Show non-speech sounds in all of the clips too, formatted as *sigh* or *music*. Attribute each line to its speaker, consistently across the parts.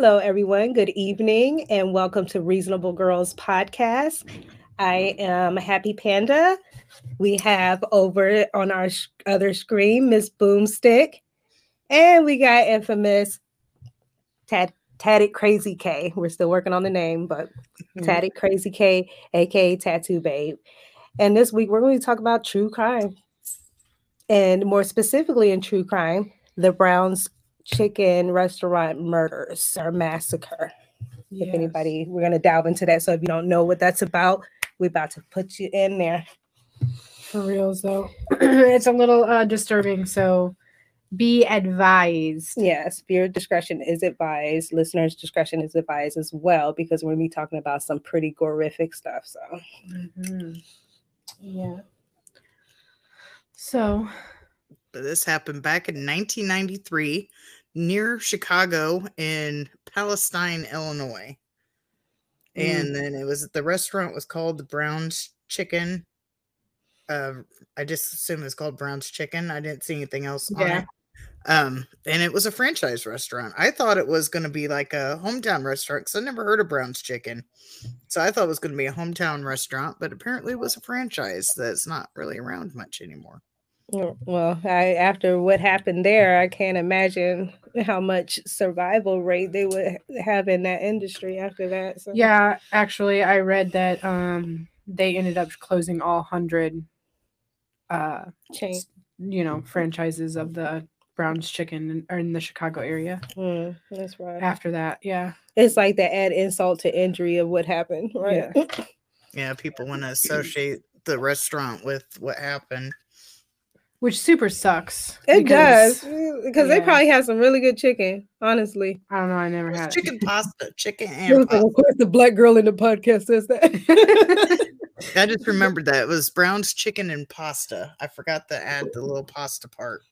Speaker 1: Hello, everyone. Good evening, and welcome to Reasonable Girls Podcast. I am Happy Panda. We have over on our sh- other screen Miss Boomstick, and we got infamous Tad Tatted Crazy K. We're still working on the name, but
Speaker 2: Mhm.
Speaker 1: Tatted Crazy K, aka Tattoo Babe. And this week we're going to talk about true crime, and more specifically in true crime, the Browns Chicken Restaurant murders or massacre. If anybody, we're going to delve into that. So if you don't know what that's about, we're about to put you in there.
Speaker 2: For reals though. *clears throat* it's a little uh disturbing, so be advised.
Speaker 1: Yes, viewer discretion is advised. Listeners' discretion is advised as well because we're going to be talking about some pretty horrific stuff. So
Speaker 2: Mhm. Yeah. So
Speaker 3: But this happened back in 1993 near Chicago in Palatine, Illinois. And then it was the restaurant was called the Brown's Chicken. Uh, I just assume it's called Brown's Chicken. I didn't see anything else on
Speaker 2: Yeah.
Speaker 3: it. Um, and it was a franchise restaurant. I thought it was going to be like a hometown restaurant because I never heard of Brown's Chicken. So I thought it was going to be a hometown restaurant, but apparently it was a franchise that's not really around much anymore.
Speaker 1: Mm, well, I after what happened there, I can't imagine how much survival rate they would have in that industry after that. So
Speaker 2: yeah, actually I read that um they ended up closing all hundred uh
Speaker 1: change.
Speaker 2: you know franchises of the Brown's Chicken in, or in the Chicago area.
Speaker 1: Mm, that's right.
Speaker 2: After that, yeah.
Speaker 1: It's like the add insult to injury of what happened, right?
Speaker 3: Yeah, *laughs* people want to associate the restaurant with what happened.
Speaker 2: Which super sucks.
Speaker 1: It
Speaker 2: because-
Speaker 1: does because they probably have some really good chicken. Honestly,
Speaker 2: I don't know. I never had
Speaker 3: chicken *laughs* pasta, chicken and pasta.
Speaker 1: course, the black girl in the podcast says that. *laughs*
Speaker 3: I just remembered that it was Brown's chicken and pasta. I forgot to add the little pasta part.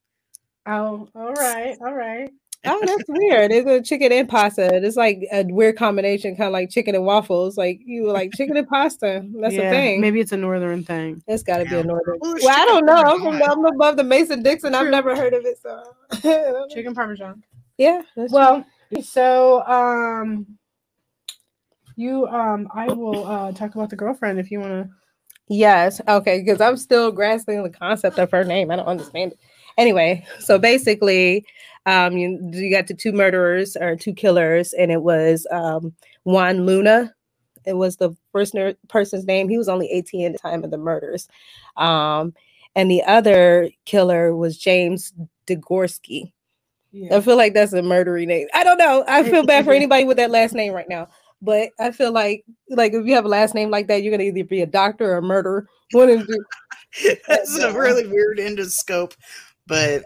Speaker 2: oh, all right, all right.
Speaker 1: Oh, that's weird. It's a chicken and pasta. It's like a weird combination, kind of like chicken and waffles. Like you were like chicken and pasta. That's
Speaker 2: Yeah,
Speaker 1: a thing.
Speaker 2: Maybe it's a northern thing.
Speaker 1: It's got to be a northern.
Speaker 3: Well,
Speaker 1: Well, I don't know. I'm, from. I'm above the Mason Dixon. I've never heard of it. So I don't know.
Speaker 2: Chicken parmesan.
Speaker 1: yeah. that's
Speaker 2: Well, so um you um I will uh talk about the girlfriend if you want to
Speaker 1: Yes. Okay. Because I'm still grasping the concept of her name. I don't understand it. Anyway, so basically, um, you you got the two murderers or two killers, and it was um Juan Luna. It was the first ner- person's name. He was only 18 at the time of the murders. Um, and the other killer was James Degorski. I feel like that's a murdery name. I don't know. I feel bad for *laughs* anybody with that last name right now. But I feel like like if you have a last name like that, you're gonna either be a doctor or a murderer. One of. *laughs*
Speaker 3: That's a really weird endoscope. But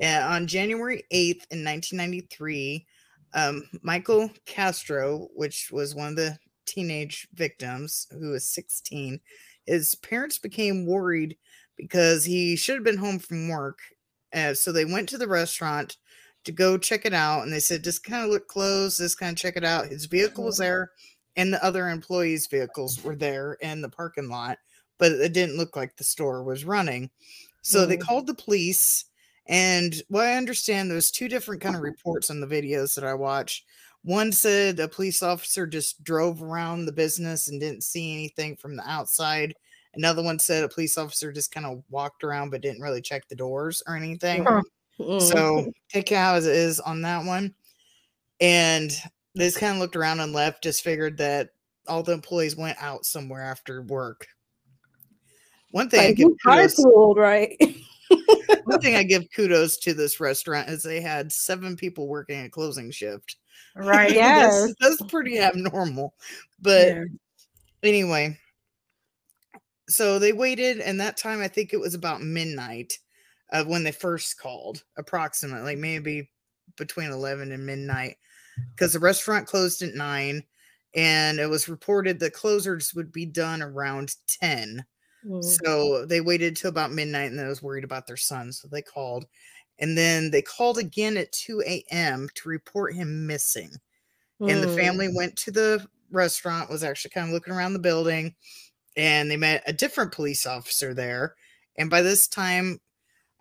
Speaker 3: yeah, on January 8th in 1993, um, Michael Castro, which was one of the teenage victims who was 16, his parents became worried because he should have been home from work. Uh, so they went to the restaurant to go check it out. And they said, just kind of look close, just kind of check it out. His vehicle was there, and the other employees' vehicles were there in the parking lot but it didn't look like the store was running. So they
Speaker 1: Mm.
Speaker 3: called the police, and what I understand, there was two different kind of reports on the videos that I watched. One said a police officer just drove around the business and didn't see anything from the outside. Another one said a police officer just kind of walked around but didn't really check the doors or anything.
Speaker 1: Mm.
Speaker 3: So take it how as it is on that one. And they just kind of looked around and left, just figured that all the employees went out somewhere after work. One thing I
Speaker 1: like
Speaker 3: give
Speaker 1: you
Speaker 3: kudos,
Speaker 1: right? *laughs*
Speaker 3: one thing I give kudos to this restaurant is they had seven people working a closing shift.
Speaker 2: right *laughs*
Speaker 1: yes.
Speaker 3: that's, that's pretty abnormal. But
Speaker 2: Yeah.
Speaker 3: anyway, so they waited, and that time I think it was about midnight of when they first called, approximately maybe between 11 and midnight, because the restaurant closed at nine, and it was reported that closers would be done around 10.
Speaker 1: Mm.
Speaker 3: So they waited till about midnight and then was worried about their son. So they called. And then they called again at 2 a.m. to report him missing. And the
Speaker 1: Mm.
Speaker 3: family went to the restaurant, was actually kind of looking around the building, and they met a different police officer there. And by this time,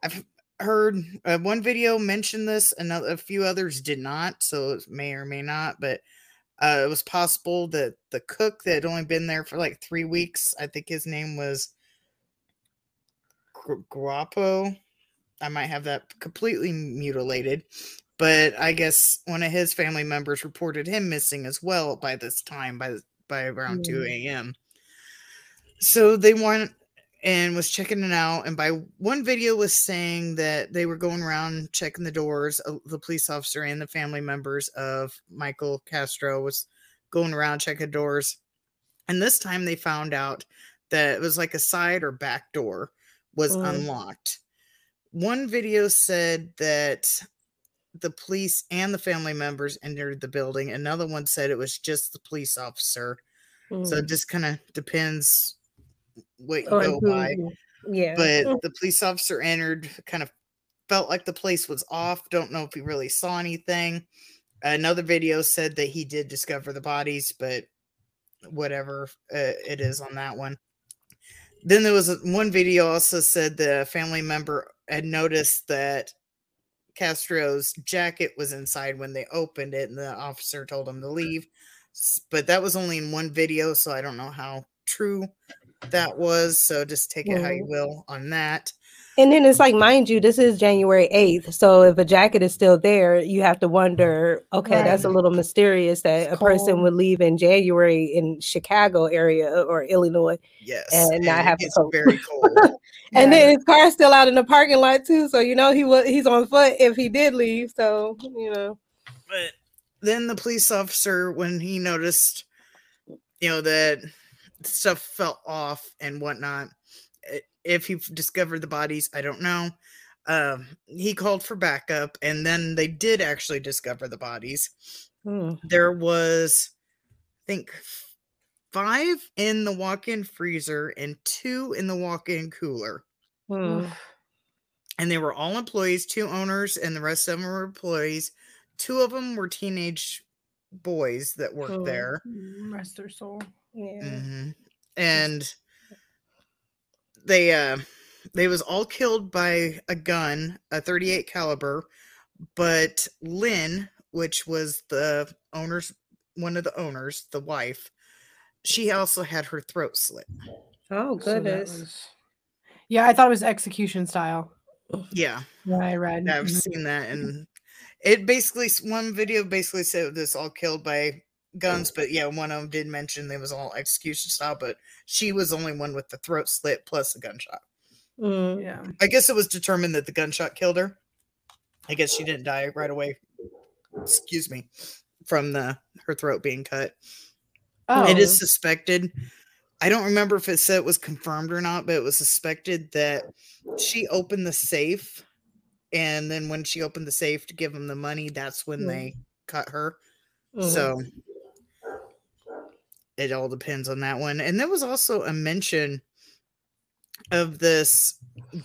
Speaker 3: I've heard uh, one video mentioned this, another a few others did not, so it may or may not, but uh, it was possible that the cook that had only been there for like three weeks, I think his name was Guapo. I might have that completely mutilated, but I guess one of his family members reported him missing as well by this time, by by around two
Speaker 1: Mm.
Speaker 3: a.m. So they went and was checking it out, and by one video was saying that they were going around checking the doors. uh, The police officer and the family members of Michael Castro was going around checking doors, and this time they found out that it was like a side or back door was
Speaker 1: Mm.
Speaker 3: unlocked. One video said that the police and the family members entered the building. Another one said it was just the police officer. So
Speaker 1: Mm.
Speaker 3: it just kind of depends what you
Speaker 1: On
Speaker 3: go
Speaker 1: who
Speaker 3: by.
Speaker 1: yeah.
Speaker 3: But the police officer entered, kind of felt like the place was off. Don't know if he really saw anything. Another video said that he did discover the bodies, but whatever uh, it is on that one. Then there was one video also said the family member had noticed that Castro's jacket was inside when they opened it, and the officer told him to leave. But that was only in one video, so I don't know how true that was. So just take it how you
Speaker 1: Mhm.
Speaker 3: will on that.
Speaker 1: And then it's like, mind you, this is January 8th. So if a jacket is still there, you have to wonder, okay, that's a little mysterious that
Speaker 2: It's
Speaker 1: a person would leave in January in Chicago area or Illinois.
Speaker 3: Yes,
Speaker 1: And not have to
Speaker 3: gets
Speaker 1: coat.
Speaker 3: very cold. *laughs*
Speaker 1: And
Speaker 2: Yeah.
Speaker 1: then his car's still out in the parking lot too. So you know he was he's on foot if he did leave. So, you know.
Speaker 3: but then the police officer, when he noticed, you know, that stuff fell off and whatnot, if he discovered the bodies, I don't know. Um, he called for backup, and then they did actually discover the bodies.
Speaker 1: Mm.
Speaker 3: There was, I think, five in the walk-in freezer and two in the walk-in cooler.
Speaker 1: Mm.
Speaker 3: And they were all employees, two owners, and the rest of them were employees. Two of them were teenage boys that worked
Speaker 1: Oh.
Speaker 3: there,
Speaker 2: Mm, Rest their soul.
Speaker 1: Yeah.
Speaker 3: hmm and they uh they was all killed by a gun, a 38 caliber. But Lynn, which was the owner's one of the owners, the wife, she also had her throat slit.
Speaker 1: Oh
Speaker 2: So
Speaker 1: goodness.
Speaker 2: was- Yeah, I thought it was execution style.
Speaker 3: Yeah,
Speaker 2: Yeah, I read.
Speaker 3: I've
Speaker 2: Mhm.
Speaker 3: seen that, and it basically one video basically said this all killed by guns, but yeah, one of them did mention they was all execution style, but she was the only one with the throat slit plus a gunshot.
Speaker 1: Mm.
Speaker 2: Yeah.
Speaker 3: I guess it was determined that the gunshot killed her. I guess she didn't die right away. Excuse me, from the her throat being cut.
Speaker 2: Oh,
Speaker 3: It is suspected. I don't remember if it said it was confirmed or not, but it was suspected that she opened the safe, and then when she opened the safe to give him the money, that's when
Speaker 1: Mm.
Speaker 3: they cut her.
Speaker 1: Mhm.
Speaker 3: So it all depends on that one. And there was also a mention of this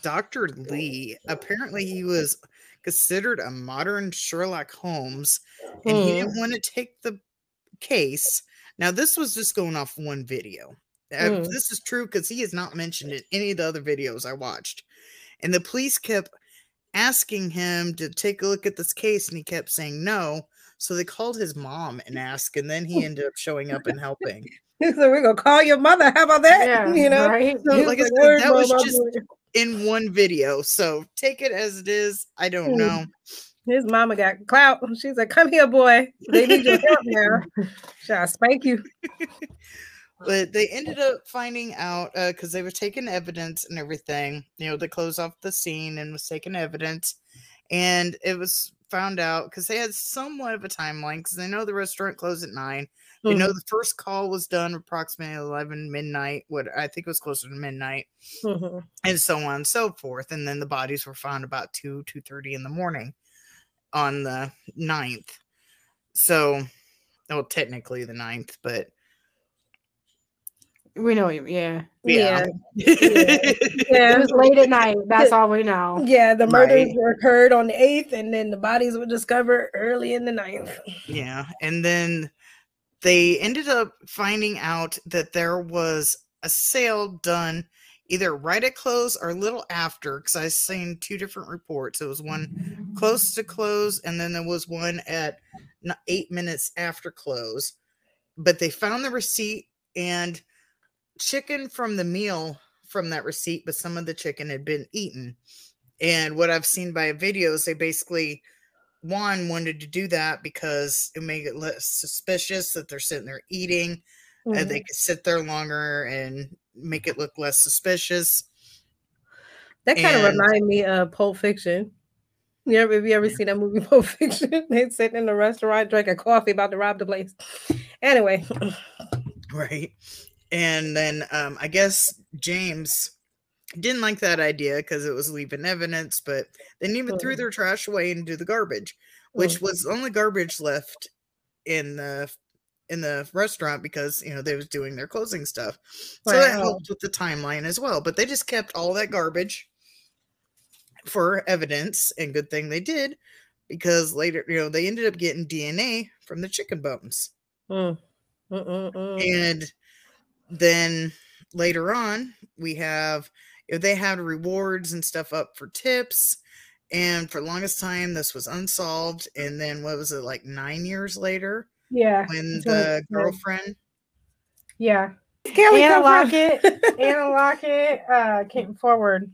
Speaker 3: Dr. Lee. Apparently, he was considered a modern Sherlock Holmes, and he didn't want to take the case. Now, this was just going off one video. Uh,
Speaker 1: Mm.
Speaker 3: This is true because he is not mentioned in any of the other videos I watched. And the police kept asking him to take a look at this case, and he kept saying no. So they called his mom and asked, and then he *laughs* ended up showing up and helping. *laughs*
Speaker 1: so we're gonna call your mother. How about that?
Speaker 2: yeah, *laughs*
Speaker 1: you know.
Speaker 2: right?
Speaker 3: So, like I said,
Speaker 1: "Word,
Speaker 3: that was
Speaker 1: Mom,
Speaker 3: just in one video. So take it as it is. I don't
Speaker 1: Mm.
Speaker 3: know.
Speaker 1: His mama got clout. She's like, "Come here, boy. They need your help now. Shall I spank you?"
Speaker 3: But they ended up finding out because they were taking evidence and everything. You know, they closed off the scene and was taking evidence. And it was found out because they had somewhat of a timeline because they know the restaurant closed at nine. They know the first call was done approximately 11 midnight. What I think it was closer to midnight.
Speaker 1: Mhm.
Speaker 3: and so on and so forth. And then the bodies were found about two two thirty in the morning on the 9th. So, well, technically the 9th, but
Speaker 2: We know. you- Yeah.
Speaker 3: yeah,
Speaker 1: Yeah.
Speaker 2: It
Speaker 1: Yeah.
Speaker 2: was late at night. That's all we know.
Speaker 1: Yeah, the murders
Speaker 3: Right.
Speaker 1: were occurred on the 8th, and then the bodies were discovered early in the 9th.
Speaker 3: yeah. And then they ended up finding out that there was a sale done either right at close or a little after because I seen two different reports. It was one close to close, and then there was one at eight minutes after close. But they found the receipt and chicken from the meal from that receipt, but some of the chicken had been eaten. And what I've seen by videos, they basically one wanted to do that because it made it less suspicious that they're sitting there eating and
Speaker 1: Mhm.
Speaker 3: they could sit there longer and make it look less suspicious.
Speaker 1: That kind of
Speaker 3: and-
Speaker 1: remind me of Pulp Fiction. You ever have you ever seen that movie *laughs* Pulp Fiction? they sitting in the restaurant drinking coffee about to rob the place. Anyway,
Speaker 3: Right. And then um, I guess James didn't like that idea because it was leaving evidence, but they didn't even threw
Speaker 1: Mm.
Speaker 3: their trash away into the garbage, which was the only garbage left in the in the restaurant because you know they was doing their closing stuff. So that helped with the timeline as well. But they just kept all that garbage for evidence, and good thing they did because later, you know, they ended up getting DNA from the chicken bones.
Speaker 1: Mm. Mm-mm-mm.
Speaker 3: And then later on, we have you know, they had rewards and stuff up for tips. And for the longest time, this was unsolved. And then what was it like nine years later
Speaker 2: Yeah.
Speaker 3: when the
Speaker 2: it
Speaker 3: girlfriend?
Speaker 2: Yeah.
Speaker 1: Kelly
Speaker 2: Anna
Speaker 1: come from-
Speaker 2: Lockett. Anna Lockett uh, *laughs* came forward.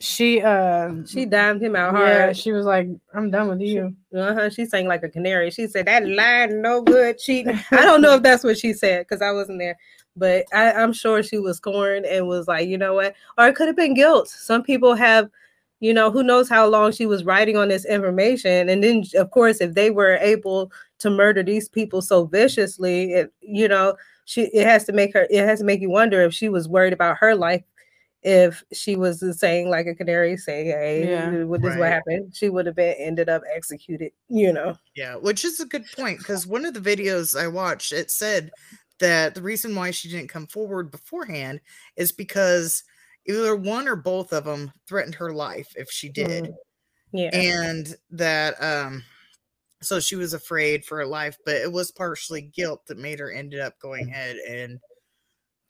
Speaker 2: She uh
Speaker 1: she dimed him out
Speaker 2: yeah,
Speaker 1: hard.
Speaker 2: she was like, I'm done with you.
Speaker 1: Uh-huh. She sang like a canary. She said that line no good cheating. *laughs* I don't know if that's what she said because I wasn't there, but I, I'm sure she was scorned and was like, you know what? Or it could have been guilt. Some people have, you know, who knows how long she was writing on this information. And then of course, if they were able to murder these people so viciously, it you know, she it has to make her it has to make you wonder if she was worried about her life. If she was saying like a canary, saying, "Hey,
Speaker 2: Yeah.
Speaker 1: what this what happened," she would have been ended up executed. You know,
Speaker 3: Yeah, which is a good point because one of the videos I watched, it said that the reason why she didn't come forward beforehand is because either one or both of them threatened her life if she did.
Speaker 1: Mm. yeah,
Speaker 3: and that um so she was afraid for her life but it was partially guilt that made her ended up going ahead and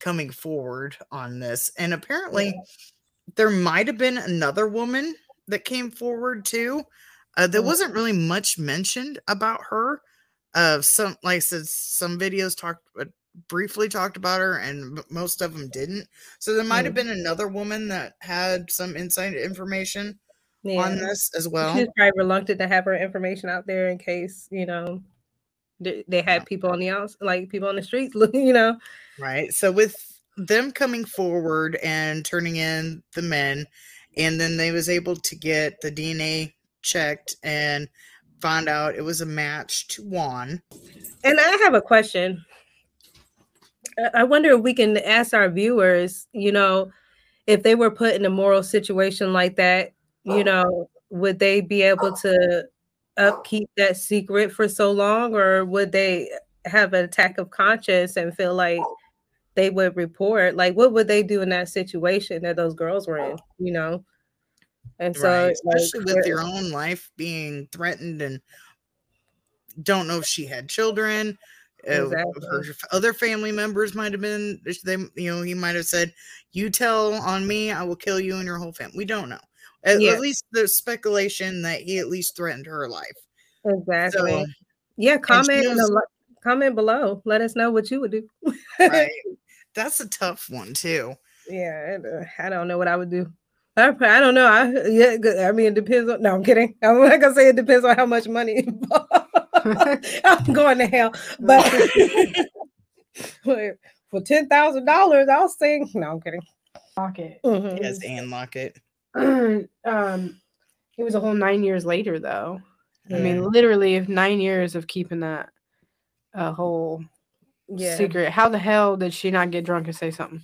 Speaker 3: coming forward on this and apparently there might have been another woman that came forward too uh, there
Speaker 1: Mm.
Speaker 3: wasn't really much mentioned about her uh some like I said some videos talked uh, briefly talked about her and most of them didn't so there might have
Speaker 1: Mm.
Speaker 3: been another woman that had some inside information
Speaker 1: yeah.
Speaker 3: on this as well.
Speaker 1: She's probably reluctant to have her information out there in case you know they, they had people on the outs, like people on the streets, *laughs* looking. You know,
Speaker 3: Right. So with them coming forward and turning in the men, and then they was able to get the DNA checked and found out it was a match to Juan.
Speaker 1: and I have a question. I- I wonder if we can ask our viewers, you know, if they were put in a moral situation like that, you oh. know, would they be able to upkeep that secret for so long, or would they have an attack of conscience and feel like they would report? Like, what would they do in that situation that those girls were in? You know, and so
Speaker 3: right.
Speaker 1: like,
Speaker 3: Especially with your own life being threatened and don't know if she had children. uh,
Speaker 1: Exactly.
Speaker 3: Her other family members might have been, they, you know, he might have said, "You tell on me, I will kill you and your whole family." We don't know. At,
Speaker 1: Yeah.
Speaker 3: at least there's speculation that he at least threatened her life.
Speaker 1: exactly.
Speaker 3: So,
Speaker 1: yeah, comment in the comment below. Let us know what you would do.
Speaker 3: right, *laughs* that's a tough one too.
Speaker 1: Yeah, uh, I don't know what I would do. I, I don't know. I yeah, I mean, it depends on. No, I'm kidding. *laughs* I'm not gonna say it depends on how much money. *laughs* I'm going to hell, but for- for ten thousand dollars, I'll sing. No, I'm kidding.
Speaker 2: Lockett.
Speaker 1: Mhm.
Speaker 3: Yes, Anne Lockett. *clears throat*
Speaker 2: um, it was a whole nine years later, though. I mean, literally, if nine years of keeping that a whole
Speaker 1: yeah.
Speaker 2: secret, how the hell did she not get drunk and say something?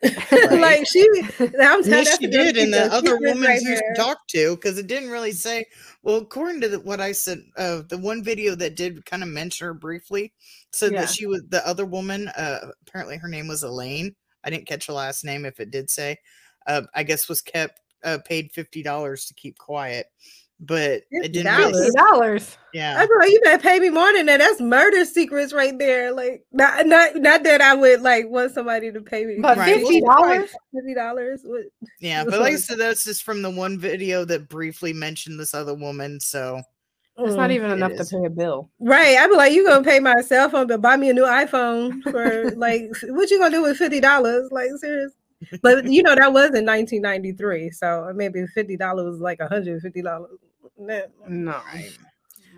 Speaker 2: *laughs*
Speaker 1: like she, I'm telling
Speaker 3: Yes, she did, and the
Speaker 1: secret
Speaker 3: other
Speaker 1: right
Speaker 3: woman who
Speaker 1: there.
Speaker 3: talked to, because it didn't really say. Well, according to the, what I said, uh, the one video that did kind of mention her briefly said
Speaker 2: Yeah.
Speaker 3: that she was the other woman. Uh, apparently, her name was Elaine. I didn't catch her last name. If it did say, uh, I guess was kept uh, paid fifty dollars to keep quiet. but it didn't.
Speaker 1: $50.
Speaker 3: Really,
Speaker 2: Fifty dollars.
Speaker 3: yeah,
Speaker 1: I feel like you better pay me more than that. That's murder secrets right there. Like not not not that I would like want somebody to pay me.
Speaker 2: But
Speaker 3: Right.
Speaker 2: fifty dollars.
Speaker 1: Fifty dollars.
Speaker 3: yeah. But like I said, that's just from the one video that briefly mentioned this other woman. So
Speaker 2: It's not even
Speaker 3: It
Speaker 2: enough to pay a bill.
Speaker 1: right. I'd be like, you gonna pay my cell phone but buy me a new iPhone for *laughs* like what you gonna do with fifty dollars? Like serious. But you know that was in 1993, so maybe fifty dollars was like 150 dollars.
Speaker 2: No.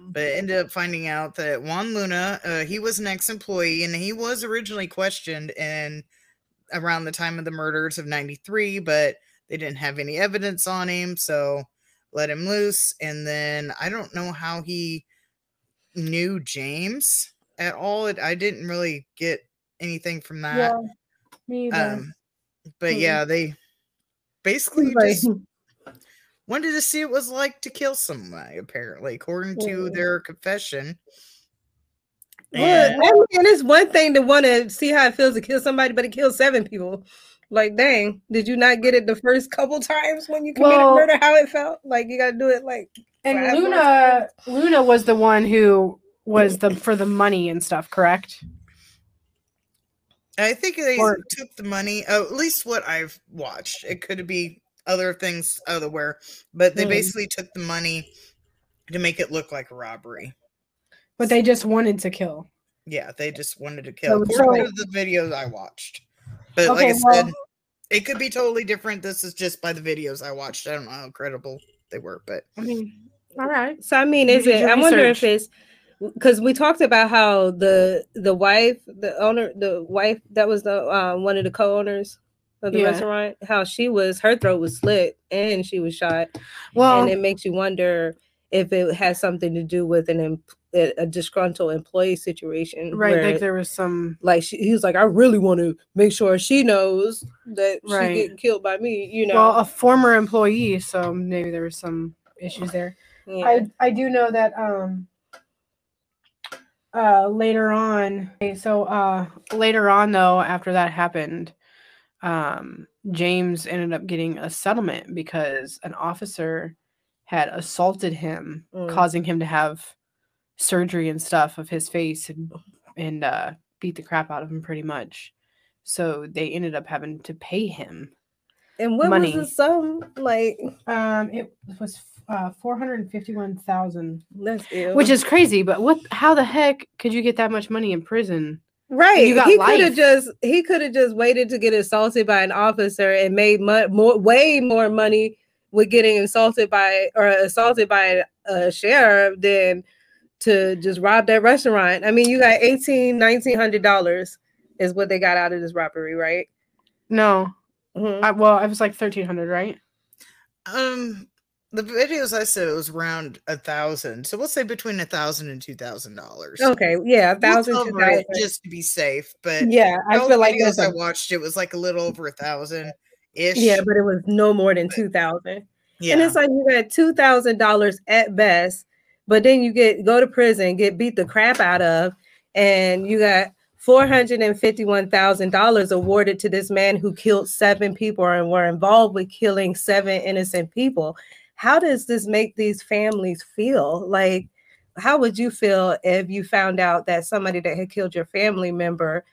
Speaker 3: but ended up finding out that Juan Luna, uh, he was an ex-employee and he was originally questioned in around the time of the murders of 93, but they didn't have any evidence on him, so let him loose. And then I don't know how he knew James at all. It, I didn't really get anything from that.
Speaker 2: Yeah. Me either.
Speaker 3: Um, but
Speaker 2: Mm.
Speaker 3: yeah, they basically
Speaker 1: Like,
Speaker 3: just *laughs* wanted to see what it was like to kill somebody, apparently, according to
Speaker 1: Mm.
Speaker 3: their confession.
Speaker 1: Well,
Speaker 3: And
Speaker 1: I mean, it's one thing to want to see how it feels to kill somebody, but to kill seven people. Like, dang, did you not get it the first couple times when you committed
Speaker 2: Well-
Speaker 1: murder? How it felt? Like, you got to do it like.
Speaker 2: and Luna, Luna was the one who was the for the money and stuff, correct?
Speaker 3: I think they
Speaker 2: Or-
Speaker 3: took the money, oh, at least what I've watched. It could be other things otherwhere, but they
Speaker 1: Mm.
Speaker 3: basically took the money to make it look like a robbery.
Speaker 2: But they just wanted to kill.
Speaker 3: Yeah, they just wanted to kill.
Speaker 2: So- so-
Speaker 3: to the videos I watched. But like
Speaker 2: Okay,
Speaker 3: I
Speaker 2: well-
Speaker 3: said, it could be totally different. This is just by the videos I watched. I don't know how credible they were, but
Speaker 2: I mean, all right.
Speaker 1: So, I mean, is it,
Speaker 2: your
Speaker 1: I wonder if it's because we talked about how the the wife, the owner, the wife that was the um, one of the co owners of the
Speaker 2: Yeah.
Speaker 1: restaurant, how she was, her throat was slit and she was shot.
Speaker 2: Well,
Speaker 1: and it makes you wonder if it has something to do with an em- a a disgruntled employee situation
Speaker 2: right,
Speaker 1: where,
Speaker 2: like there was some
Speaker 1: like she, he was like i really want to make sure she knows that
Speaker 2: Right.
Speaker 1: she getting killed by me you know
Speaker 2: well, a former employee, so maybe there was some issues there.
Speaker 1: Yeah.
Speaker 2: I I do know that um uh later on. Okay, so uh later on though after that happened um James ended up getting a settlement because an officer had assaulted him
Speaker 1: Mm.
Speaker 2: causing him to have surgery and stuff of his face and and uh beat the crap out of him pretty much. So they ended up having to pay him
Speaker 1: and what
Speaker 2: money.
Speaker 1: was the sum? Like
Speaker 2: um it was uh 451,000
Speaker 1: that's ill.
Speaker 2: which is crazy but what how the heck could you get that much money in prison?
Speaker 1: Right.
Speaker 2: You got
Speaker 1: he could have just he could have just waited to get assaulted by an officer and made mo- more way more money with getting assaulted by or assaulted by a sheriff than to just rob that restaurant. I mean you got 18 1900 dollars is what they got out of this robbery right?
Speaker 2: No
Speaker 1: Mhm.
Speaker 2: I, well i was like 1300 right
Speaker 3: um the videos I said it was around a thousand. So we'll say between a thousand and two thousand dollars.
Speaker 1: okay yeah a
Speaker 3: We'll
Speaker 1: thousand two thousand.
Speaker 3: just to be safe. But
Speaker 1: yeah i feel like as
Speaker 3: I watched, it was like a little over a thousand ish.
Speaker 1: yeah but it was no more than 2000
Speaker 3: yeah.
Speaker 1: And it's like you got two thousand dollars at best, but then you get go to prison, get beat the crap out of, and you got four hundred and fifty-one thousand dollars awarded to this man who killed seven people and were involved with killing seven innocent people. How does this make these families feel? Like, how would you feel if you found out that somebody that had killed your family member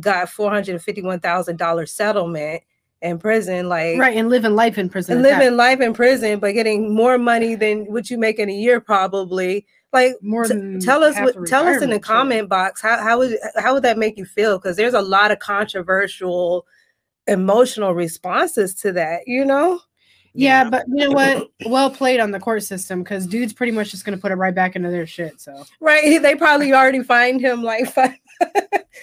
Speaker 1: got four hundred and fifty-one thousand dollars settlement in prison? Like,
Speaker 2: right and living life in prison
Speaker 1: and living life in prison, but getting more money than what you make in a year, probably. Like,
Speaker 2: more
Speaker 1: t-
Speaker 2: than
Speaker 1: tell us what, tell us in the
Speaker 2: retirement, so-
Speaker 1: comment box how how would how would that make you feel? Because there's a lot of controversial, emotional responses to that. You know,
Speaker 2: yeah,
Speaker 3: Yeah.
Speaker 2: but you know what well played on the court system because dude's pretty much just gonna put it right back into their shit so
Speaker 1: right? *laughs* They probably already fined him like *laughs* five.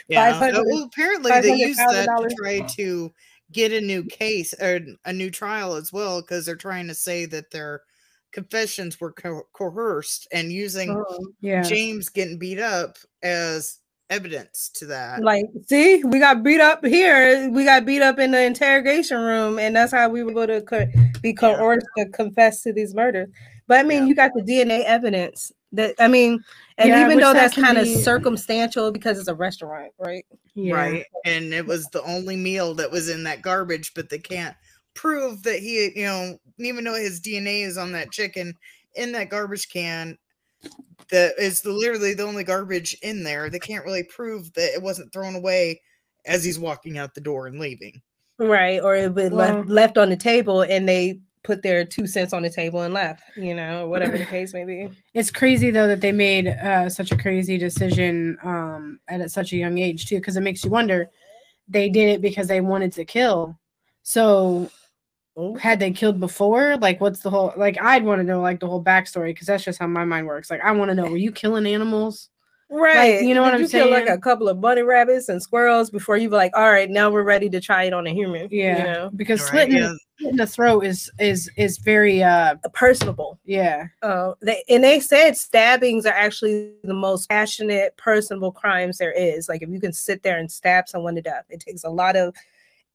Speaker 3: Yeah.
Speaker 1: 500
Speaker 3: uh, well, apparently they used that to try to get a new case or a new trial as well because they're trying to say that their confessions were co- coerced and using
Speaker 1: Oh,
Speaker 2: yeah
Speaker 3: James getting beat up as evidence to that.
Speaker 1: Like, see, we got beat up here. We got beat up in the interrogation room, and that's how we were able to co- be coerced to confess to these murders. But I mean,
Speaker 3: Yeah.
Speaker 1: you got the DNA evidence that I mean, and
Speaker 2: Yeah,
Speaker 1: even though that's
Speaker 2: can
Speaker 1: kind of
Speaker 2: be-
Speaker 1: circumstantial because it's a restaurant, right?
Speaker 2: yeah.
Speaker 3: Right. And it was the only meal that was in that garbage, but they can't prove that he, you know, even though his DNA is on that chicken, in that garbage can that is the, literally the only garbage in there. They can't really prove that it wasn't thrown away as he's walking out the door and leaving.
Speaker 1: Right. Or it was
Speaker 2: Well-
Speaker 1: left left on the table and they put their two cents on the table and left, you know, or whatever the case may be. *clears throat*
Speaker 2: It's crazy though that they made uh, such a crazy decision um, at a- such a young age too, because it makes you wonder. They did it because they wanted to kill. So had they killed before? Like, what's the whole? Like, I'd want to know like the whole backstory because that's just how my mind works. Like, I want to know: Were you killing animals?
Speaker 1: Right.
Speaker 2: you know what
Speaker 1: Did
Speaker 2: I'm
Speaker 1: you kill, like a couple of bunny rabbits and squirrels before you were like, all right, now we're ready to try it on a human.
Speaker 2: Yeah,
Speaker 1: You know,
Speaker 2: because
Speaker 3: Right,
Speaker 2: slitting,
Speaker 3: yeah.
Speaker 2: slitting the throat is is is very uh
Speaker 1: personable.
Speaker 2: yeah
Speaker 1: Uh, they and they said stabbings are actually the most passionate, personable crimes there is. Like if you can sit there and stab someone to death, it takes a lot of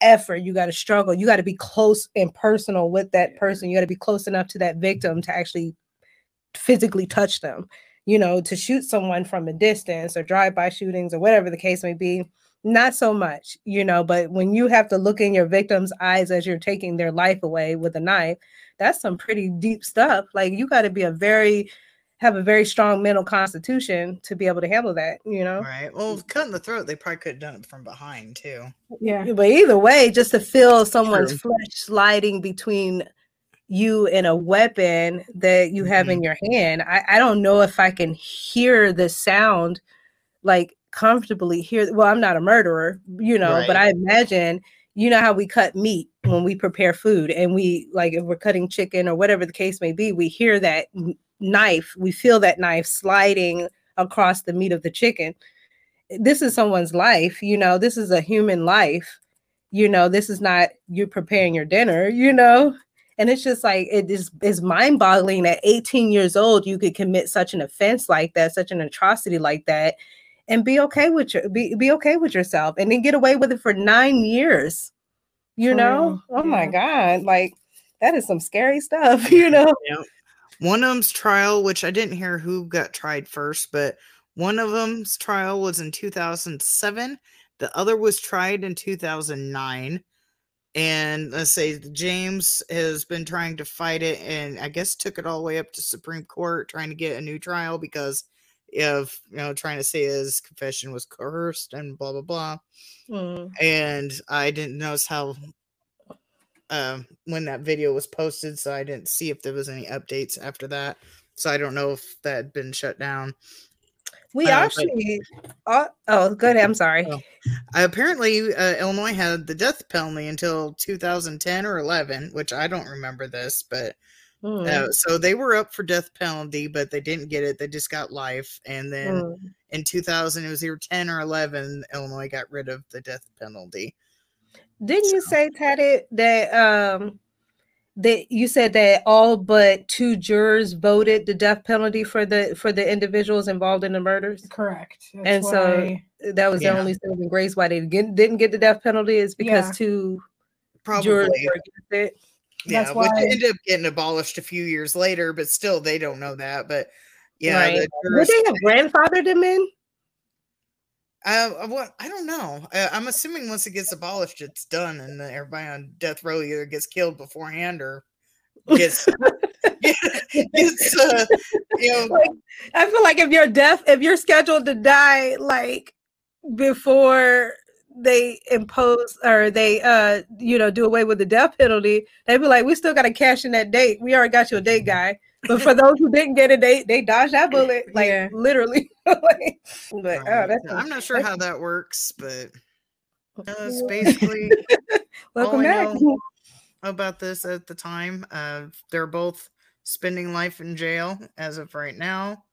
Speaker 1: effort. You got to struggle. You got to be close and personal with that person. You got to be close enough to that victim to actually physically touch them. You know, to shoot someone from a distance or drive-by shootings or whatever the case may be, not so much. You know, but when you have to look in your victim's eyes as you're taking their life away with a knife, that's some pretty deep stuff. Like you got to be a very have a very strong mental constitution to be able to handle that, you know.
Speaker 3: Right. Well, cutting the throat, they probably could have done it from behind too.
Speaker 2: yeah
Speaker 1: But either way, just to feel someone's
Speaker 3: True.
Speaker 1: flesh sliding between you and a weapon that you have in mm-hmm. your hand, I, I don't know if I can hear the sound like comfortably hear. Well, I'm not a murderer, you know, but I imagine you know how we cut meat when we prepare food and we like if we're cutting chicken or whatever the case may be, we hear that n- knife, we feel that knife sliding across the meat of the chicken. This is someone's life, you know, this is a human life. You know, this is not you preparing your dinner, you know. And it's just like it is is mind-boggling that 18 years old you could commit such an offense like that, such an atrocity like that, and be okay with your be, be okay with yourself and then get away with it for nine years. You know?
Speaker 2: real,
Speaker 1: Oh my god, like that is some scary stuff, *laughs* you know.
Speaker 3: One of them's trial, which I didn't hear who got tried first, but one of them's trial was in 2007. The other was tried in 2009. And let's say James has been trying to fight it and I guess took it all the way up to Supreme Court trying to get a new trial because of, you know, trying to say his confession was coerced and blah, blah, blah.
Speaker 1: Mm.
Speaker 3: and I didn't notice how um when that video was posted, so I didn't see if there was any updates after that. So I don't know if that had been shut down.
Speaker 1: We
Speaker 3: Uh,
Speaker 1: actually oh, oh go ahead, I'm sorry.
Speaker 3: Oh. apparently, uh, Illinois had the death penalty until 2010 or 11, which I don't remember this, but
Speaker 1: Mm,
Speaker 3: so they were up for death penalty, but they didn't get it. They just got life, and then
Speaker 1: mm.
Speaker 3: in 2000, it was either 10 or 11. Illinois got rid of the death penalty.
Speaker 1: Didn't you say, Taddy, that um that you said that all but two jurors voted the death penalty for the for the individuals involved in the murders?
Speaker 2: correct That's
Speaker 1: And so-
Speaker 2: why-
Speaker 1: That was
Speaker 3: Yeah.
Speaker 1: the only saving grace why they get, didn't get the death penalty is because
Speaker 2: Yeah.
Speaker 1: two
Speaker 3: Probably.
Speaker 1: jurors were against it.
Speaker 3: Yeah,
Speaker 2: That's
Speaker 3: which
Speaker 2: why-
Speaker 3: ended up getting abolished a few years later, but still they don't know that. But yeah,
Speaker 1: right.
Speaker 3: the
Speaker 1: Would they have grandfathered them in?
Speaker 3: Uh, what I don't know. Uh, I'm assuming once it gets abolished, it's done, and everybody on death row either gets killed beforehand or gets *laughs* *laughs* gets uh, you know
Speaker 1: Like, I feel like if you're deaf, if you're scheduled to die like before they impose or they uh you know do away with the death penalty, they'd be like, we still gotta cash in that date. We already got you a date guy. But for those who didn't get it, they they dodged that *laughs* bullet, like
Speaker 2: Yeah.
Speaker 1: literally. *laughs* like, but oh,
Speaker 3: right.
Speaker 1: that's
Speaker 3: I'm not sure
Speaker 1: that's-
Speaker 3: how that works, but that's basically *laughs*
Speaker 1: welcome
Speaker 3: all I
Speaker 1: back.
Speaker 3: know. *laughs* about this at the time. Uh, they're both spending life in jail as of right now.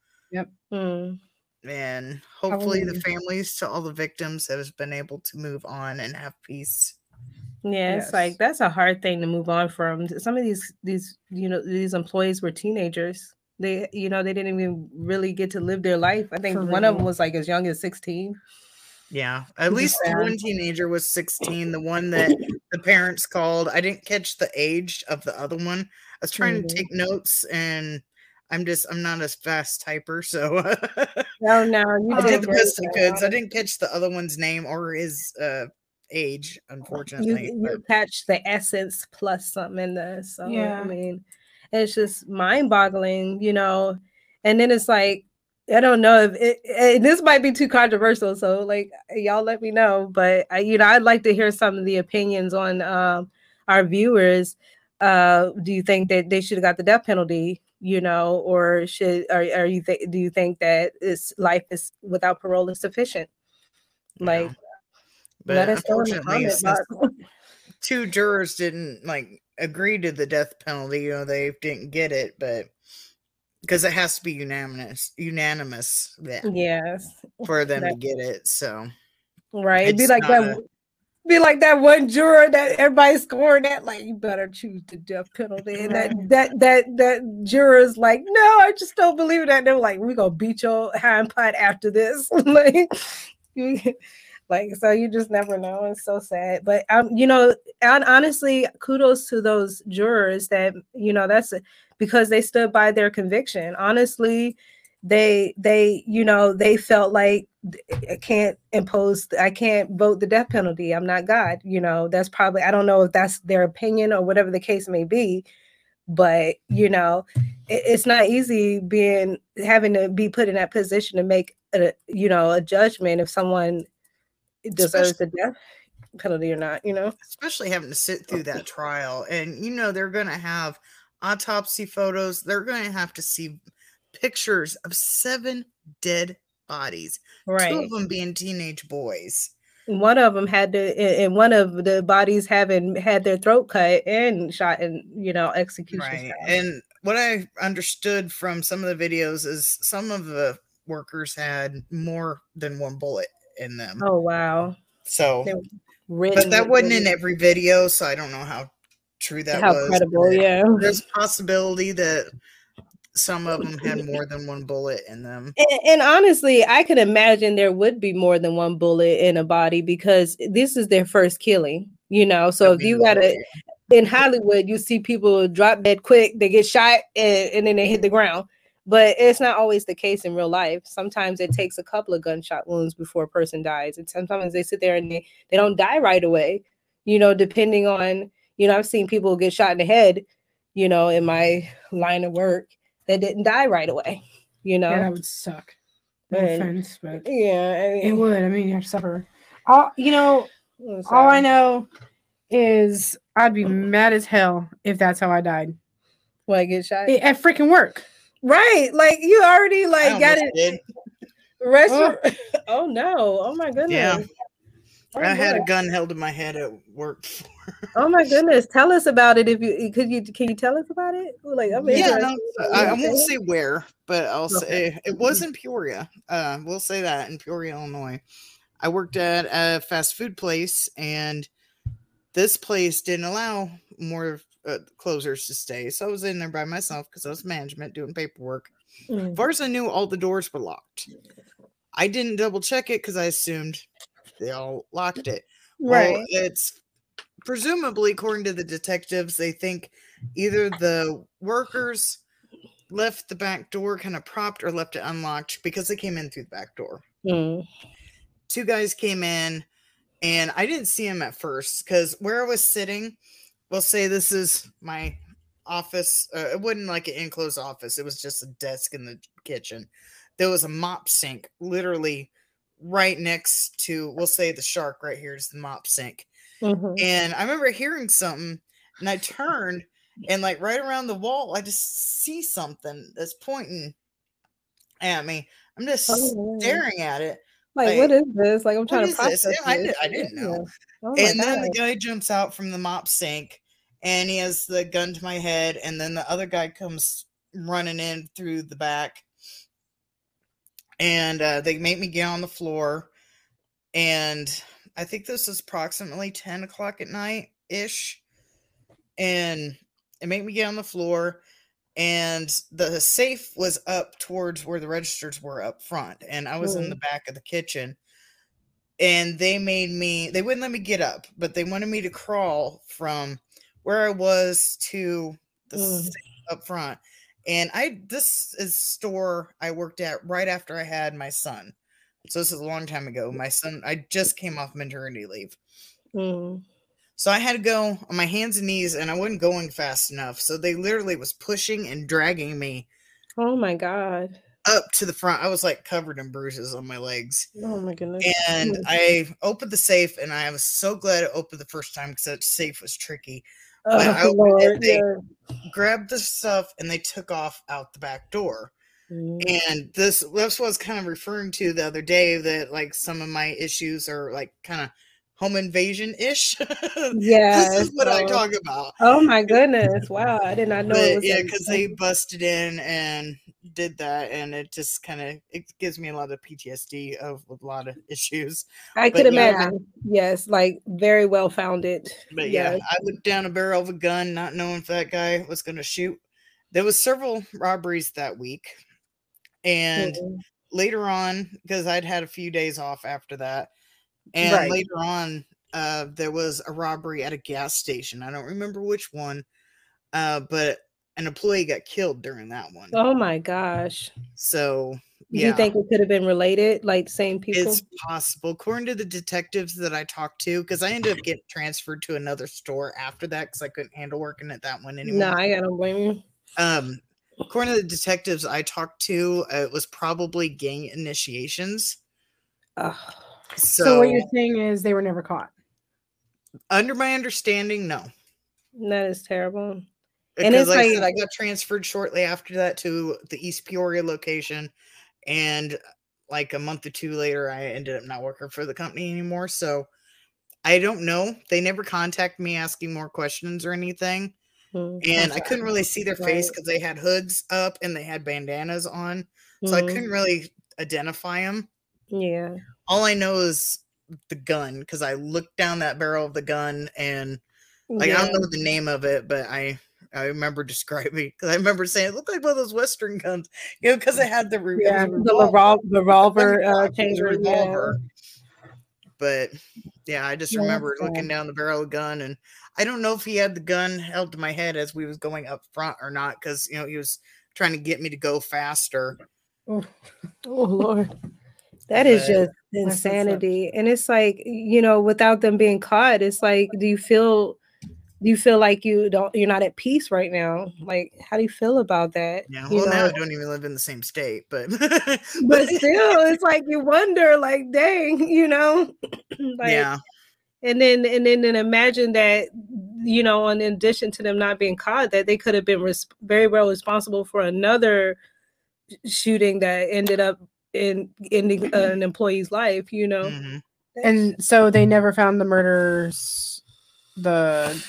Speaker 1: Mm.
Speaker 3: and hopefully the families to all the victims have been able to move on and have peace.
Speaker 1: Yeah, it's like that's a hard thing to move on from. Some of these these you know these employees were teenagers. They you know they didn't even really get to live their life. I think
Speaker 2: For
Speaker 1: one of them was like as young as sixteen.
Speaker 3: Yeah, at least the one teenager was 16. The one that the parents called, I didn't catch the age of the other one. I was trying
Speaker 1: Mhm.
Speaker 3: to take notes, and I'm just I'm not a fast typer, so
Speaker 1: No, *laughs* no, you
Speaker 3: I
Speaker 2: Oh,
Speaker 3: did
Speaker 1: did
Speaker 3: the best I could. So I didn't catch the other one's name or his uh, age, unfortunately.
Speaker 1: you
Speaker 3: but-
Speaker 1: catch the essence plus something in there. So
Speaker 2: Yeah.
Speaker 1: I mean, And it's just mind boggling, you know. And then it's like, I don't know if it, it, this might be too controversial. So, like, y'all let me know. But, I, you know, I'd like to hear some of the opinions on um, our viewers. Uh, do you think that they should have got the death penalty? You know, or should are, are you th- do you think that this life is without parole is sufficient? Like,
Speaker 3: Yeah.
Speaker 1: Let us know in the comment box. *laughs*
Speaker 3: two jurors didn't like agree to the death penalty. You know, they didn't get it, but because it has to be unanimous, unanimous yeah,
Speaker 1: Yes,
Speaker 3: for them to get it. So
Speaker 1: right. It'd be like that. Be like that one juror that everybody's scoring at. Like, you better choose the death penalty. And that that that that juror's like, no, I just don't believe that. They're like, we're gonna beat your hind part after this. *laughs* like, *laughs* like so you just never know. It's so sad. But um, you know, and honestly, kudos to those jurors that you know that's because they stood by their conviction. Honestly, they they you know they felt like I can't impose I can't vote the death penalty. I'm not God. You know, that's probably I don't know if that's their opinion or whatever the case may be. But you know, it, it's not easy being having to be put in that position to make a you know a judgment if someone deserves the death penalty or not. You know,
Speaker 3: especially having to sit through that trial, and you know they're gonna have autopsy photos. They're gonna have to see pictures of seven dead bodies, two
Speaker 1: right?
Speaker 3: of them being teenage boys.
Speaker 1: One of them had to, and one of the bodies having had their throat cut and shot in you know execution.
Speaker 3: right
Speaker 1: style.
Speaker 3: and what i understood from some of the videos is some of the workers had more than one bullet in them
Speaker 1: Oh wow.
Speaker 3: so
Speaker 1: They were Ridden
Speaker 3: but that wasn't in every video so i don't know how true that
Speaker 1: how
Speaker 3: was
Speaker 1: credible,
Speaker 3: but
Speaker 1: yeah.
Speaker 3: there's a possibility that some of them had more than one bullet in them
Speaker 1: And, and honestly, I could imagine there would be more than one bullet in a body because this is their first killing, you know. So if
Speaker 3: That'd be
Speaker 1: you gotta in Hollywood, you see people drop dead quick, they get shot and, and then they hit the ground. But it's not always the case in real life. Sometimes it takes a couple of gunshot wounds before a person dies. And sometimes they sit there and they, they don't die right away, you know, depending on, you know, I've seen people get shot in the head, you know, in my line of work that didn't die right away, you know.
Speaker 2: Yeah, that would suck. No
Speaker 1: And-
Speaker 2: offense, but
Speaker 1: Yeah, I
Speaker 2: it would. I mean, you have to suffer. All you know, all I know is I'd be mad as hell if that's how I died
Speaker 1: When I get shot,
Speaker 2: at freaking work.
Speaker 1: Right? Like you already like got it.
Speaker 3: did.
Speaker 1: Restaurant. *laughs* Oh. no! Oh my goodness!
Speaker 3: Yeah.
Speaker 1: Oh,
Speaker 3: i had a gun held in my head at work *laughs*
Speaker 1: Oh my goodness! Tell us about it. If you could, you can you tell us about it? Like I'm
Speaker 3: yeah, no, I, I won't say where, but I'll
Speaker 1: Okay.
Speaker 3: say it was in Peoria. Uh, we'll say that in Peoria, Illinois. I worked at a fast food place, and this place didn't allow more uh, closers to stay. So I was in there by myself because I was management doing paperwork.
Speaker 1: Mm.
Speaker 3: As I knew, all the doors were locked. I didn't double check it because I assumed they all locked it. Well,
Speaker 1: Right.
Speaker 3: it's presumably, according to the detectives, they think either the workers left the back door kind of propped or left it unlocked because they came in through the back door.
Speaker 1: Mm.
Speaker 3: Two guys came in, and I didn't see them at first because where I was sitting, we'll say this is my office. Uh, it wasn't like an enclosed office, it was just a desk in the kitchen. There was a mop sink literally right next to, we'll say the shark right here is the mop sink.
Speaker 1: Mhm.
Speaker 3: And I remember hearing something, and I turned, and like right around the wall, I just see something that's pointing at me. I'm just
Speaker 1: Oh,
Speaker 3: staring at it,
Speaker 1: Like,
Speaker 3: like,
Speaker 1: what is this? Like I'm trying to
Speaker 3: this?
Speaker 1: process
Speaker 3: Yeah, I
Speaker 1: this.
Speaker 3: did- I didn't know.
Speaker 1: Oh
Speaker 3: and then the guy jumps out from the mop sink, and he has the gun to my head, and then the other guy comes running in through the back, and uh, they make me get on the floor, and I think this is approximately 10 o'clock at night ish. And it made me get on the floor. And the safe was up towards where the registers were up front. And I was in the back of the kitchen. And they made me, they wouldn't let me get up, but they wanted me to crawl from where I was to the
Speaker 1: Mm.
Speaker 3: safe up front. And I, this is store I worked at right after I had my son. So this is a long time ago. My son, I just came off maternity leave.
Speaker 1: Mm.
Speaker 3: So I had to go on my hands and knees and I wasn't going fast enough. So they literally was pushing and dragging me
Speaker 1: Oh my god.
Speaker 3: up to the front. I was like covered in bruises on my legs.
Speaker 1: Oh my goodness.
Speaker 3: And
Speaker 1: Mm.
Speaker 3: I opened the safe and I was so glad it opened the first time because that safe was tricky.
Speaker 1: Oh,
Speaker 3: I opened it, they-
Speaker 1: yeah.
Speaker 3: Grabbed the stuff and they took off out the back door.
Speaker 1: Mm.
Speaker 3: And this this was kind of referring to the other day that like some of my issues are like kind of home invasion ish. *laughs*
Speaker 1: Yes.
Speaker 3: this is what I talk about.
Speaker 1: Oh my goodness! Wow, I did not know. it
Speaker 3: But
Speaker 1: was
Speaker 3: yeah, because they busted in and did that, and it just kind of it gives me a lot of PTSD of a lot of issues.
Speaker 1: I
Speaker 3: but
Speaker 1: could
Speaker 3: yeah.
Speaker 1: imagine. Yes, like very well founded.
Speaker 3: But yeah,
Speaker 1: Yes.
Speaker 3: I looked down a barrel of a gun, not knowing if that guy was going to shoot. There was several robberies that week, and
Speaker 1: Mhm.
Speaker 3: later on, because I'd had a few days off after that, and
Speaker 1: Right.
Speaker 3: later on, uh, there was a robbery at a gas station. I don't remember which one, uh, but an employee got killed during that one.
Speaker 1: Oh my gosh!
Speaker 3: So
Speaker 1: Do
Speaker 3: yeah,
Speaker 1: you think it could have been related, like same people?
Speaker 3: it's possible. According to the detectives that I talked to, because I ended up getting transferred to another store after that because I couldn't handle working at that one anymore.
Speaker 1: No, I don't blame you.
Speaker 3: Um, according to the detectives I talked to, uh, it was probably gang initiations.
Speaker 1: Ugh.
Speaker 3: So,
Speaker 2: So, what you're saying is they were never caught.
Speaker 3: under my understanding, no.
Speaker 1: that is terrible. And
Speaker 3: Because
Speaker 1: it's
Speaker 3: like, I said, I got transferred shortly after that to the East Peoria location, and like a month or two later, I ended up not working for the company anymore. So I don't know. They never contacted me asking more questions or anything,
Speaker 1: Mm,
Speaker 3: and I couldn't really see their face because they had hoods up and they had bandanas on, so I
Speaker 1: Mhm.
Speaker 3: couldn't really identify them.
Speaker 1: Yeah.
Speaker 3: All I know is the gun because I looked down that barrel of the gun and like I don't know the name of it, but I I remember *laughs* describing because I remember saying it looked like one of those Western guns, you know, because it had the, re-
Speaker 1: Yeah,
Speaker 3: a
Speaker 1: the
Speaker 3: revolver,
Speaker 1: revol- revolver uh, chamber. Yeah.
Speaker 3: But yeah, I just
Speaker 1: Yeah,
Speaker 3: remember looking down the barrel of the gun, and I don't know if he had the gun held to my head as we was going up front or not, because you know he was trying to get me to go faster.
Speaker 2: Oh, *laughs*
Speaker 1: Oh Lord. That is
Speaker 3: But-
Speaker 1: just
Speaker 2: what's up.
Speaker 1: Insanity. And it's like, you know, without them being caught, it's like, do you feel do you feel like you don't you're not at peace right now? Mm-hmm. Like, how do you feel about that?
Speaker 3: Yeah,
Speaker 1: You
Speaker 3: well now
Speaker 1: know?
Speaker 3: I don't even live in the same state, but *laughs* *laughs*
Speaker 1: but still, it's like you wonder, like, dang, *laughs* you know, *clears throat* like,
Speaker 3: yeah,
Speaker 1: and then and then and imagine that, you know, in addition to them not being caught, that they could have been res- very well responsible for another shooting that ended up in ending *clears throat* an employee's life. You know,
Speaker 3: mhm.
Speaker 2: and so they never found the murders, the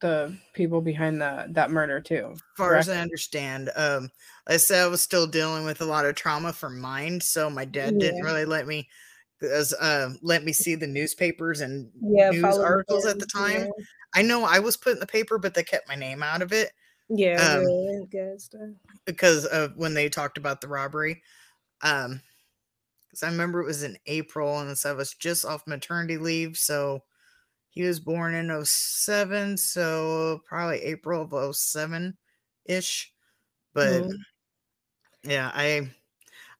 Speaker 2: the people behind the that murder too.
Speaker 3: as far as I understand, um, like I said I was still dealing with a lot of trauma from mine, so my dad didn't really let me as uh, let me see the newspapers and
Speaker 1: yeah,
Speaker 3: news
Speaker 1: follow the
Speaker 3: articles at the
Speaker 1: trends,
Speaker 3: time. I know I was put in the paper, but they kept my name out of it
Speaker 1: Yeah, yeah,
Speaker 3: Um,
Speaker 1: really
Speaker 3: because of when they talked about the robbery. Um, because I remember it was in April, and so I was just off maternity leave, so he was born in 07, so probably April of 07 ish. But
Speaker 1: Mhm.
Speaker 3: yeah, I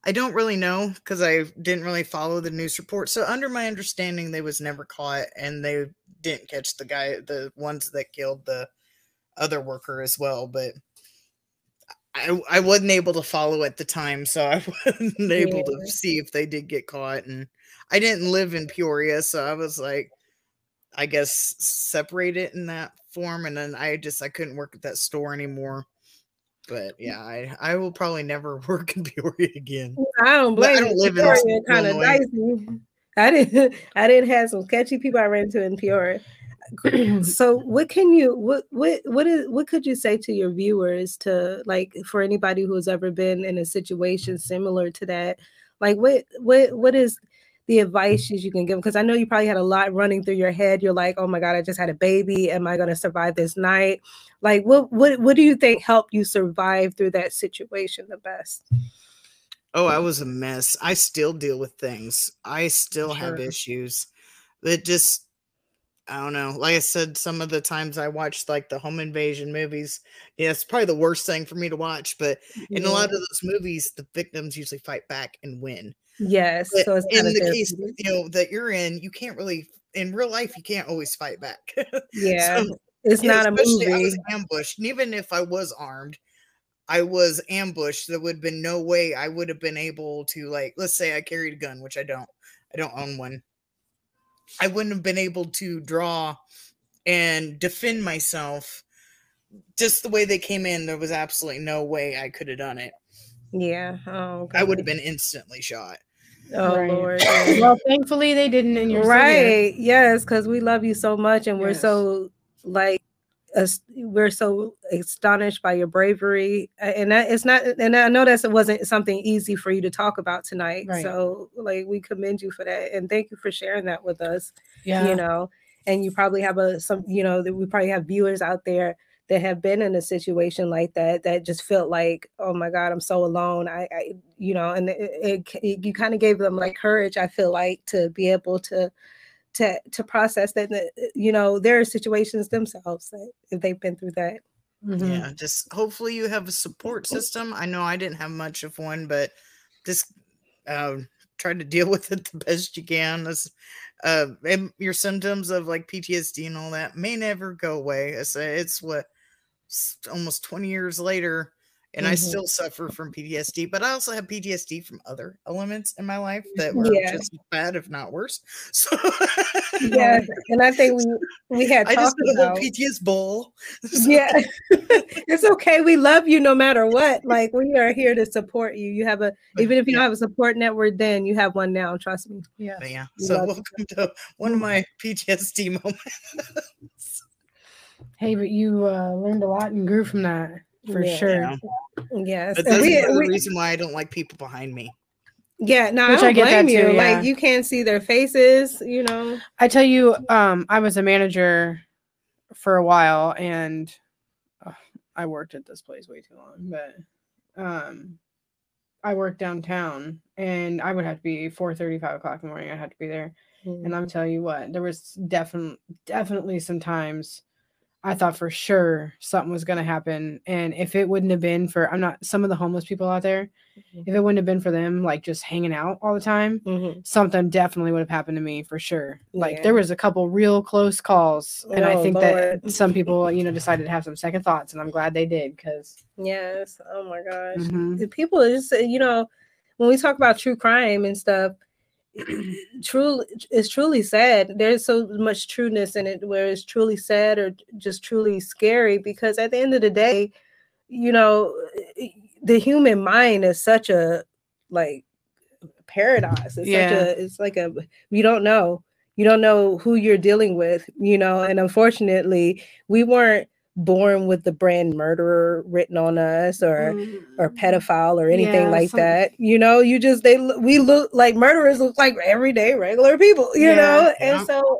Speaker 3: I don't really know because I didn't really follow the news report. So under my understanding, they was never caught, and they didn't catch the guy, the ones that killed the other worker as well. But I I wasn't able to follow at the time, so I *laughs* wasn't able to see if they did get caught. And I didn't live in Peoria, so I was like, I guess separate it in that form, and then I just I couldn't work at that store anymore. But mm. yeah, I I will probably never *laughs* work in Peoria again.
Speaker 1: I don't
Speaker 3: But I
Speaker 1: blame
Speaker 3: don't
Speaker 1: you.
Speaker 3: live in
Speaker 1: Peoria kind of dicey. I didn't. *laughs* I didn't have some sketchy people I ran into in mm. Peoria. *clears throat* so what can you what what what is what could you say to your viewers to like for anybody who's ever been in a situation similar to that? Like what what what is the advice you can give? Because i know you probably had a lot running through your head. You're like oh my god i just had a baby. Am i going to survive this night? Like what what what do you think helped you survive through that situation the best?
Speaker 3: Oh, I was a mess. I still deal with things. I still have issues. It just I don't know. Like I said, some of the times I watched like the home invasion movies. Yeah, it's probably the worst thing for me to watch, but in a lot of those movies, the victims usually fight back and win.
Speaker 1: Yes.
Speaker 3: But
Speaker 1: So it's
Speaker 3: in the case you know that you're in, you can't really in real life you can't always fight back. *laughs*
Speaker 1: Yeah.
Speaker 3: So,
Speaker 1: it's
Speaker 3: yeah,
Speaker 1: not a
Speaker 3: especially I was ambushed. And even if I was armed, I was ambushed. There would have been no way I would have been able to like let's say I carried a gun, which I don't. I don't own one. I wouldn't have been able to draw and defend myself just the way they came in. There was absolutely no way I could have done it.
Speaker 1: Yeah. Oh,
Speaker 3: I would have been instantly shot.
Speaker 1: Oh
Speaker 2: Right.
Speaker 1: Lord. *laughs*
Speaker 2: well, thankfully they didn't. And you're still here.
Speaker 1: right yes because we love you so much and we're so like as we're so astonished by your bravery and that it's not and i know that it wasn't something easy for you to talk about tonight
Speaker 2: Right.
Speaker 1: so like we commend you for that and thank you for sharing that with us
Speaker 2: Yeah.
Speaker 1: you know and you probably have a some you know that we probably have viewers out there that have been in a situation like that that just felt like oh my god i'm so alone i, I you know and it, it, it- you kind of gave them like courage i feel like to be able to to to process that that, you know there are situations themselves that if they've been through that
Speaker 2: Mhm.
Speaker 3: Yeah, just hopefully you have a support system. I know I didn't have much of one, but just um, try to deal *laughs* with it the best you can. As uh, and your symptoms of like PTSD and all that may never go away. I say it's what almost 20 years later, and I
Speaker 1: Mhm.
Speaker 3: still suffer from PTSD, but I also have PTSD from other elements in my life that were
Speaker 1: Yeah.
Speaker 3: just as bad, if not worse. *laughs* So
Speaker 1: yeah *laughs* and i think we we had
Speaker 3: I just
Speaker 1: talked
Speaker 3: did a whole PTS bowl. *laughs* So-
Speaker 1: yeah it's okay we love you no matter what like we are here to support you you have a even if you don't have a support network then you have one now trust me
Speaker 2: Yeah.
Speaker 3: But yeah,
Speaker 1: We
Speaker 3: so
Speaker 1: love you.
Speaker 3: welcome to one of my PTSD moments.
Speaker 2: Hey, but you uh, learned a lot and grew from that for
Speaker 1: Yeah.
Speaker 2: sure.
Speaker 3: Yeah.
Speaker 1: yes
Speaker 3: But that's
Speaker 1: we-
Speaker 3: part of the
Speaker 1: we-
Speaker 3: reason why I don't like people behind me.
Speaker 1: Yeah, no,
Speaker 2: Which
Speaker 1: I
Speaker 2: I
Speaker 1: don't
Speaker 2: get that
Speaker 1: blame you.
Speaker 2: yeah.
Speaker 1: Like you can't see their faces, you know.
Speaker 2: I tell you, um, I was a manager for a while, and uh, I worked at this place way too long. But um, I worked downtown, and I would have to be four thirty, five o'clock in the morning. I'd have to be there, and I'm telling you what, there was definitely definitely some times I thought for sure something was gonna happen, and if it wouldn't have been for I'm not some of the homeless people out there,
Speaker 1: Mhm.
Speaker 2: if it wouldn't have been for them like just hanging out all the time,
Speaker 1: Mhm.
Speaker 2: something definitely would have happened to me for sure. Like
Speaker 1: Yeah.
Speaker 2: there was a couple real close calls, and I
Speaker 1: Oh,
Speaker 2: think
Speaker 1: Lord.
Speaker 2: that some *laughs* people, you know, decided to have some second thoughts, and I'm glad they did because
Speaker 1: Yes. Oh my gosh.
Speaker 2: Mhm.
Speaker 1: The People just you know, when we talk about true crime and stuff, *clears throat* truly it's truly sad. There's so much trueness in it where it's truly sad or just truly scary because at the end of the day, you know, the human mind is such a like paradox. It's
Speaker 2: Yeah.
Speaker 1: such a it's like a you don't know. You don't know who you're dealing with, you know, and unfortunately, we weren't born with the brand murderer written on us or or pedophile or anything
Speaker 2: Mm. Yeah,
Speaker 1: like
Speaker 2: some-
Speaker 1: that. You know, you just they we look like murderers look like everyday regular people, you
Speaker 2: Yeah.
Speaker 1: know,
Speaker 3: Yeah.
Speaker 1: and so